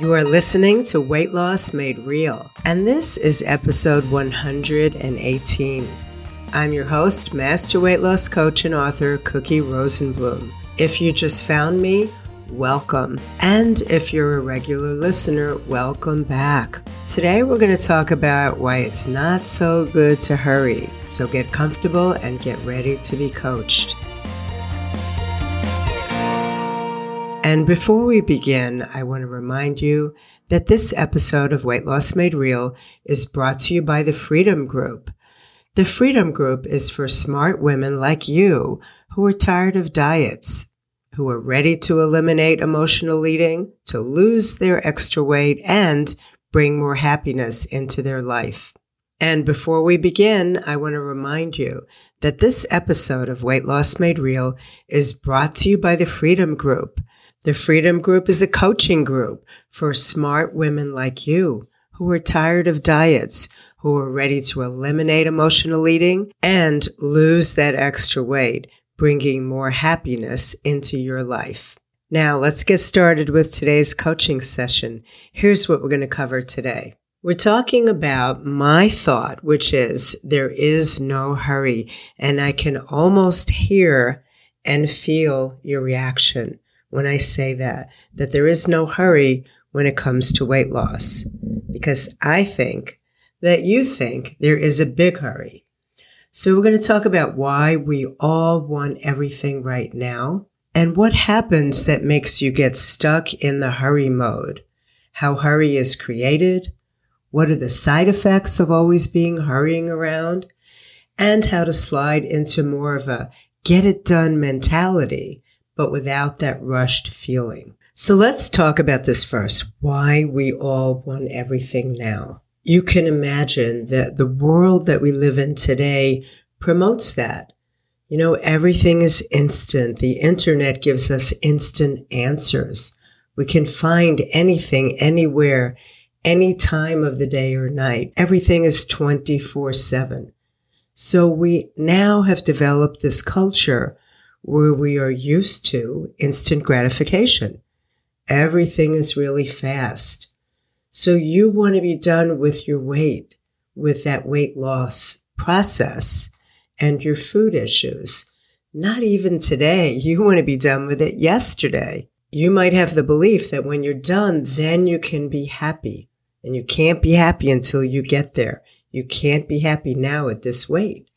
You are listening to Weight Loss Made Real, and this is episode 118. I'm your host, Master Weight Loss Coach and author Cookie Rosenblum. If you just found me, welcome. And if you're a regular listener, welcome back. Today we're going to talk about why it's not so good to hurry. So get comfortable and get ready to be coached. And before we begin, I want to remind you that this episode of Weight Loss Made Real is brought to you by the Freedom Group. The Freedom Group is for smart women like you who are tired of diets, who are ready to eliminate emotional eating, to lose their extra weight, and bring more happiness into their life. And before we begin, I want to remind you that this episode of Weight Loss Made Real is brought to you by the Freedom Group. The Freedom Group is a coaching group for smart women like you who are tired of diets, who are ready to eliminate emotional eating and lose that extra weight, bringing more happiness into your life. Now, let's get started with today's coaching session. Here's what we're going to cover today. We're talking about my thought, which is there is no hurry. And I can almost hear and feel your reaction when I say that, that there is no hurry when it comes to weight loss. Because I think that you think there is a big hurry. So we're going to talk about why we all want everything right now and what happens that makes you get stuck in the hurry mode. How hurry is created. What are the side effects of always being hurrying around? And how to slide into more of a get it done mentality but without that rushed feeling. So let's talk about this first why we all want everything now. You can imagine that the world that we live in today promotes that. You know, everything is instant. The internet gives us instant answers. We can find anything, anywhere, any time of the day or night. Everything is 24 7. So we now have developed this culture where we are used to instant gratification. Everything is really fast. So you want to be done with your weight, with that weight loss process and your food issues. Not even today. You want to be done with it yesterday. You might have the belief that when you're done, then you can be happy. And you can't be happy until you get there. You can't be happy now at this weight.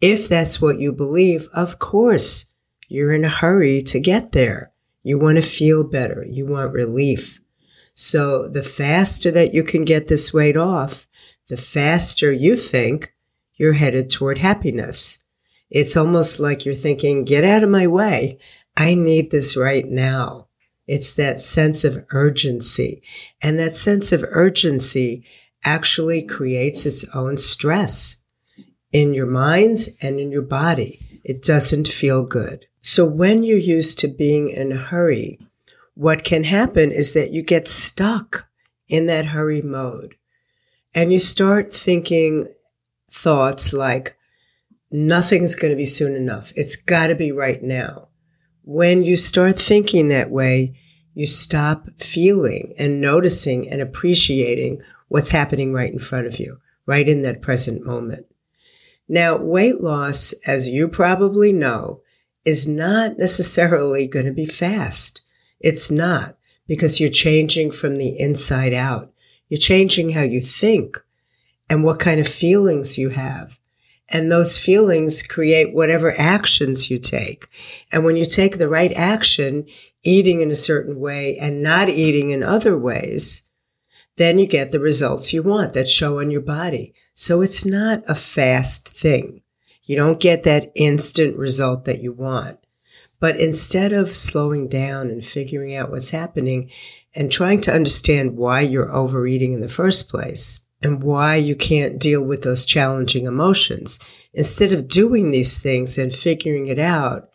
If that's what you believe, of course, you're in a hurry to get there. You want to feel better. You want relief. So the faster that you can get this weight off, the faster you think you're headed toward happiness. It's almost like you're thinking, get out of my way. I need this right now. It's that sense of urgency. And that sense of urgency actually creates its own stress in your mind and in your body. It doesn't feel good. So when you're used to being in a hurry, what can happen is that you get stuck in that hurry mode and you start thinking thoughts like, nothing's going to be soon enough. It's got to be right now. When you start thinking that way, you stop feeling and noticing and appreciating what's happening right in front of you, right in that present moment. Now, weight loss, as you probably know, is not necessarily going to be fast. It's not because you're changing from the inside out. You're changing how you think and what kind of feelings you have. And those feelings create whatever actions you take. And when you take the right action, eating in a certain way and not eating in other ways, then you get the results you want that show on your body. So it's not a fast thing. You don't get that instant result that you want. But instead of slowing down and figuring out what's happening and trying to understand why you're overeating in the first place and why you can't deal with those challenging emotions, instead of doing these things and figuring it out,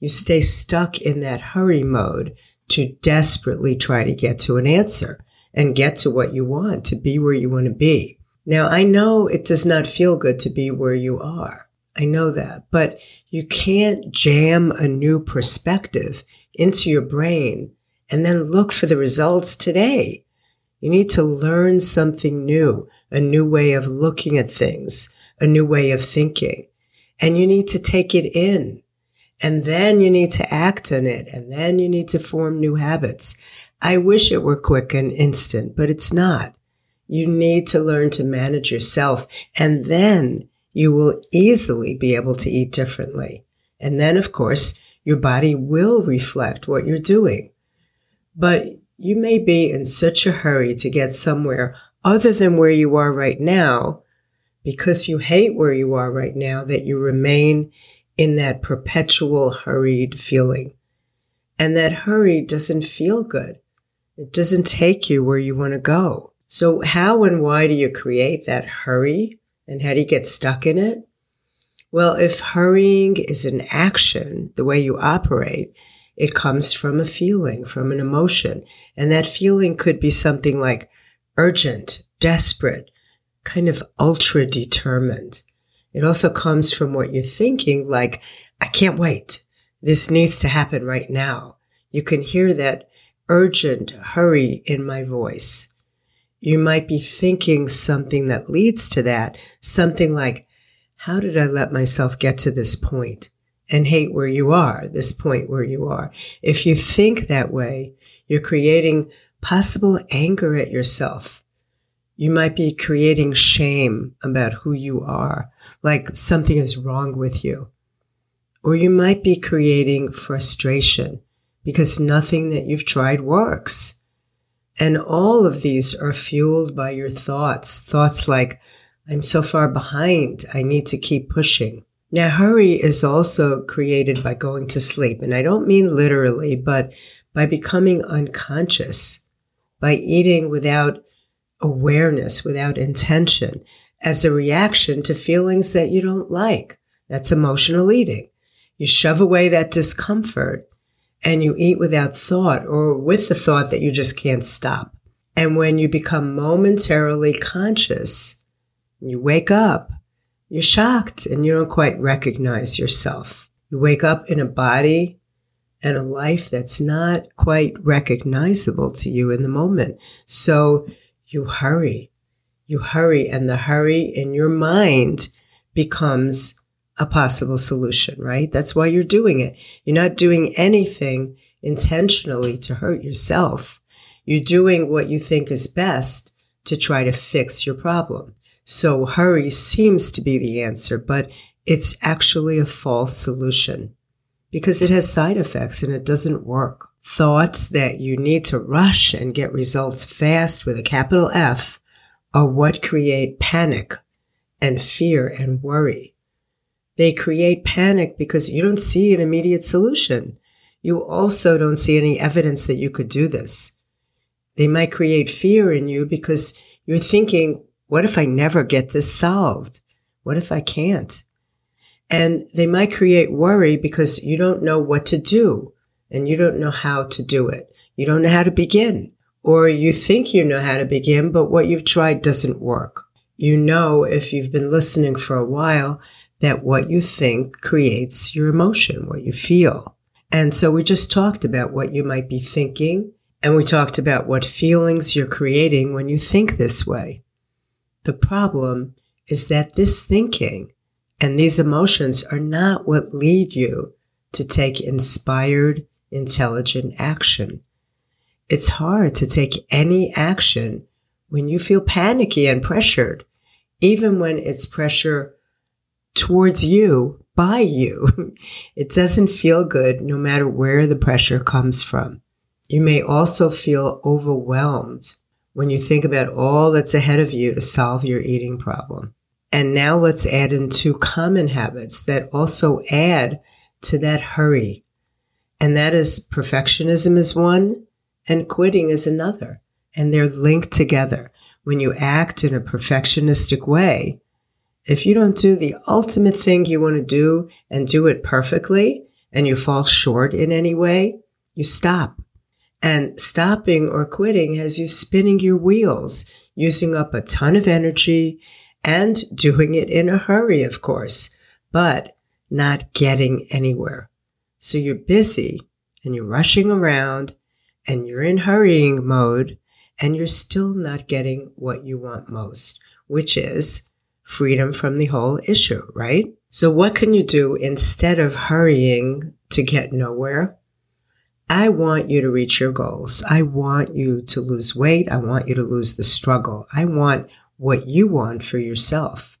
you stay stuck in that hurry mode to desperately try to get to an answer and get to what you want, to be where you want to be. Now, I know it does not feel good to be where you are. I know that. But you can't jam a new perspective into your brain and then look for the results today. You need to learn something new, a new way of looking at things, a new way of thinking. And you need to take it in. And then you need to act on it. And then you need to form new habits. I wish it were quick and instant, but it's not. You need to learn to manage yourself and then you will easily be able to eat differently. And then, of course, your body will reflect what you're doing. But you may be in such a hurry to get somewhere other than where you are right now because you hate where you are right now that you remain in that perpetual hurried feeling. And that hurry doesn't feel good. It doesn't take you where you want to go. So how and why do you create that hurry and how do you get stuck in it? Well, if hurrying is an action, the way you operate, it comes from a feeling, from an emotion. And that feeling could be something like urgent, desperate, kind of ultra determined. It also comes from what you're thinking, like, I can't wait. This needs to happen right now. You can hear that urgent hurry in my voice. You might be thinking something that leads to that, something like, how did I let myself get to this point? and hate where you are, this point where you are. If you think that way, you're creating possible anger at yourself. You might be creating shame about who you are, like something is wrong with you. Or you might be creating frustration because nothing that you've tried works. And all of these are fueled by your thoughts. Thoughts like, I'm so far behind. I need to keep pushing. Now, hurry is also created by going to sleep. And I don't mean literally, but by becoming unconscious, by eating without awareness, without intention, as a reaction to feelings that you don't like. That's emotional eating. You shove away that discomfort and you eat without thought or with the thought that you just can't stop. And when you become momentarily conscious, you wake up, you're shocked and you don't quite recognize yourself. You wake up in a body and a life that's not quite recognizable to you in the moment. So you hurry. You hurry, and the hurry in your mind becomes a possible solution, right? That's why you're doing it. You're not doing anything intentionally to hurt yourself. You're doing what you think is best to try to fix your problem. So hurry seems to be the answer, but it's actually a false solution because it has side effects and it doesn't work. Thoughts that you need to rush and get results fast with a capital F are what create panic and fear and worry. They create panic because you don't see an immediate solution. You also don't see any evidence that you could do this. They might create fear in you because you're thinking, what if I never get this solved? What if I can't? And they might create worry because you don't know what to do and you don't know how to do it. You don't know how to begin. Or you think you know how to begin, but what you've tried doesn't work. You know, if you've been listening for a while, that what you think creates your emotion, what you feel. And so we just talked about what you might be thinking, and we talked about what feelings you're creating when you think this way. The problem is that this thinking and these emotions are not what lead you to take inspired, intelligent action. It's hard to take any action when you feel panicky and pressured, even when it's pressure towards you by you. it doesn't feel good no matter where the pressure comes from. You may also feel overwhelmed when you think about all that's ahead of you to solve your eating problem. And now let's add in two common habits that also add to that hurry. And that is perfectionism is one and quitting is another. And they're linked together. When you act in a perfectionistic way, if you don't do the ultimate thing you want to do and do it perfectly and you fall short in any way, you stop and stopping or quitting has you spinning your wheels, using up a ton of energy and doing it in a hurry, of course, but not getting anywhere. So you're busy and you're rushing around and you're in hurrying mode and you're still not getting what you want most, which is freedom from the whole issue, right? So, what can you do instead of hurrying to get nowhere? I want you to reach your goals. I want you to lose weight. I want you to lose the struggle. I want what you want for yourself.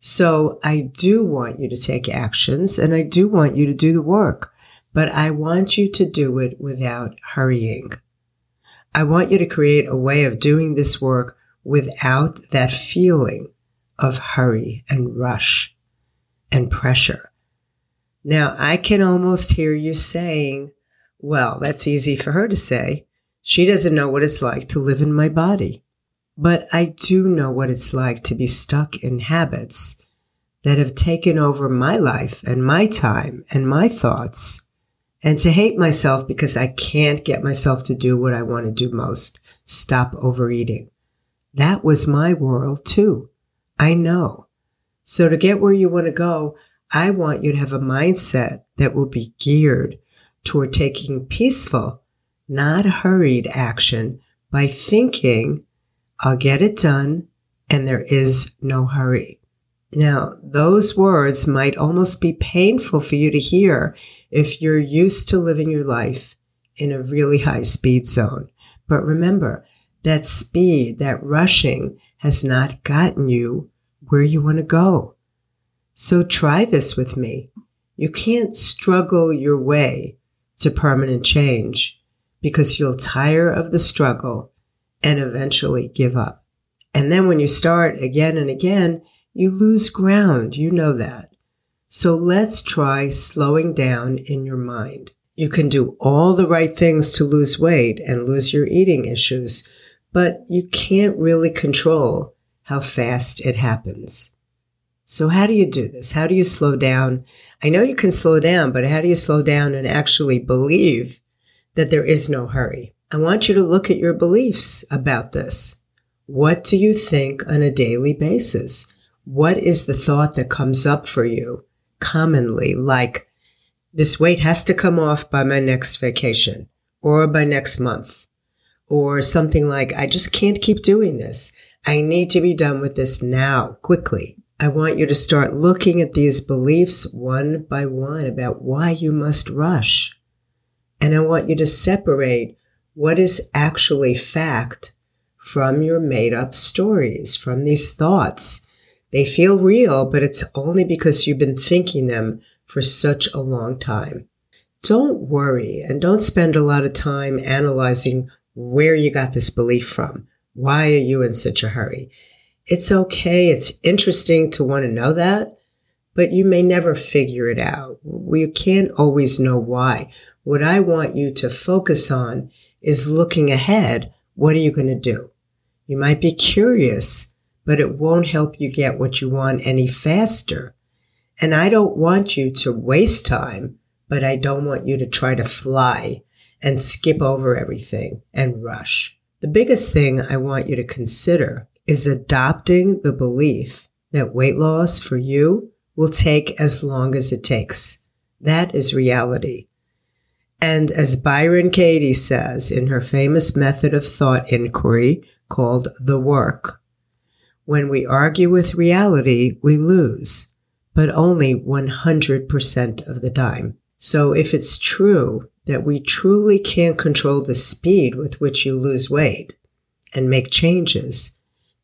So I do want you to take actions and I do want you to do the work, but I want you to do it without hurrying. I want you to create a way of doing this work without that feeling of hurry and rush and pressure. Now I can almost hear you saying, well, that's easy for her to say. She doesn't know what it's like to live in my body. But I do know what it's like to be stuck in habits that have taken over my life and my time and my thoughts, and to hate myself because I can't get myself to do what I want to do most stop overeating. That was my world too. I know. So to get where you want to go, I want you to have a mindset that will be geared toward taking peaceful, not hurried action by thinking, I'll get it done and there is no hurry. Now, those words might almost be painful for you to hear if you're used to living your life in a really high speed zone. But remember, that speed, that rushing has not gotten you where you want to go. So try this with me. You can't struggle your way to permanent change because you'll tire of the struggle and eventually give up. And then when you start again and again, you lose ground. You know that. So let's try slowing down in your mind. You can do all the right things to lose weight and lose your eating issues, but you can't really control how fast it happens. So how do you do this? How do you slow down? I know you can slow down, but how do you slow down and actually believe that there is no hurry? I want you to look at your beliefs about this. What do you think on a daily basis? What is the thought that comes up for you commonly? Like, this weight has to come off by my next vacation or by next month or something like, I just can't keep doing this. I need to be done with this now, quickly. I want you to start looking at these beliefs one by one about why you must rush. And I want you to separate what is actually fact from your made up stories, from these thoughts. They feel real, but it's only because you've been thinking them for such a long time. Don't worry and don't spend a lot of time analyzing where you got this belief from. Why are you in such a hurry? It's okay. It's interesting to want to know that, but you may never figure it out. We can't always know why. What I want you to focus on is looking ahead. What are you going to do? You might be curious, but it won't help you get what you want any faster. And I don't want you to waste time, but I don't want you to try to fly and skip over everything and rush. The biggest thing I want you to consider is adopting the belief that weight loss for you will take as long as it takes. That is reality. And as Byron Katie says in her famous method of thought inquiry called The Work, when we argue with reality, we lose, but only 100% of the time. So if it's true that we truly can't control the speed with which you lose weight and make changes,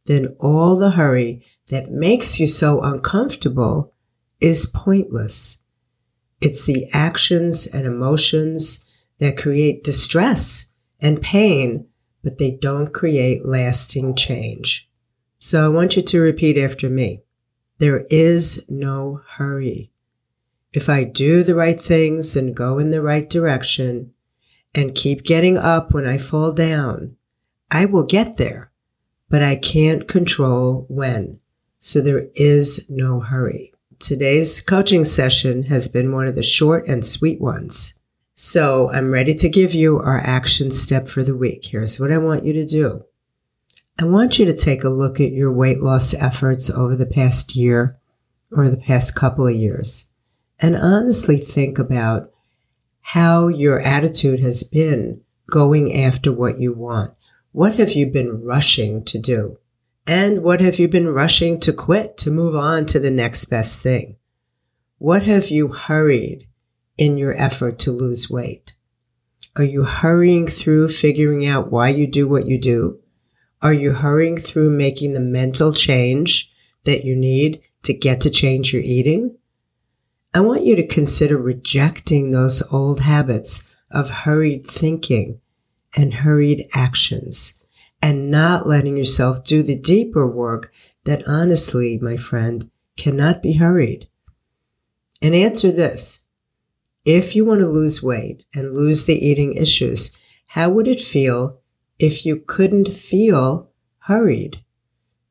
then all the hurry that makes you so uncomfortable is pointless. It's the actions and emotions that create distress and pain, but they don't create lasting change. So I want you to repeat after me. There is no hurry. If I do the right things and go in the right direction and keep getting up when I fall down, I will get there but I can't control when. So there is no hurry. Today's coaching session has been one of the short and sweet ones. So I'm ready to give you our action step for the week. Here's what I want you to do. I want you to take a look at your weight loss efforts over the past year or the past couple of years and honestly think about how your attitude has been going after what you want? What have you been rushing to do? And what have you been rushing to quit to move on to the next best thing? What have you hurried in your effort to lose weight? Are you hurrying through figuring out why you do what you do? Are you hurrying through making the mental change that you need to get to change your eating? I want you to consider rejecting those old habits of hurried thinking and hurried actions and not letting yourself do the deeper work that honestly, my friend, cannot be hurried. And answer this. If you want to lose weight and lose the eating issues, how would it feel if you couldn't feel hurried?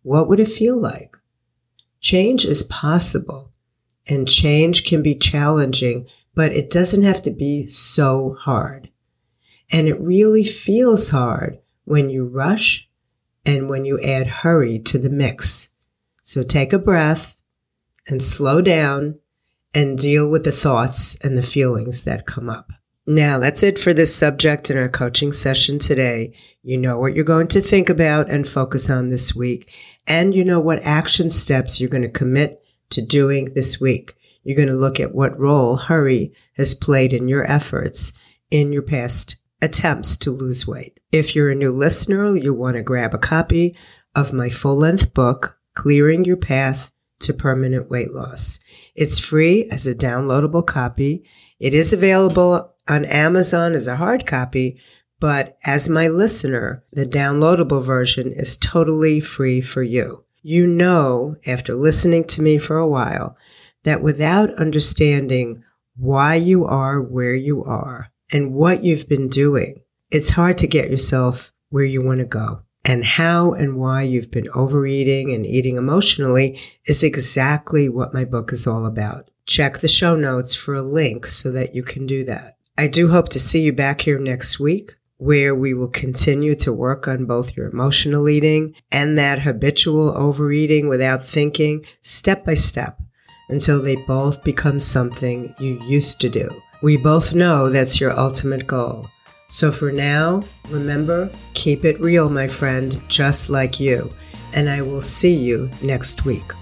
What would it feel like? Change is possible and change can be challenging, but it doesn't have to be so hard. And it really feels hard when you rush and when you add hurry to the mix. So take a breath and slow down and deal with the thoughts and the feelings that come up. Now, that's it for this subject in our coaching session today. You know what you're going to think about and focus on this week, and you know what action steps you're going to commit to doing this week. You're going to look at what role hurry has played in your efforts in your past attempts to lose weight. If you're a new listener, you'll want to grab a copy of my full length book, Clearing Your Path to Permanent Weight Loss. It's free as a downloadable copy. It is available on Amazon as a hard copy, but as my listener, the downloadable version is totally free for you. You know, after listening to me for a while, that without understanding why you are where you are and what you've been doing, it's hard to get yourself where you want to go. And how and why you've been overeating and eating emotionally is exactly what my book is all about. Check the show notes for a link so that you can do that. I do hope to see you back here next week where we will continue to work on both your emotional eating and that habitual overeating without thinking step by step until they both become something you used to do. We both know that's your ultimate goal. So for now, remember, keep it real, my friend, just like you. And I will see you next week.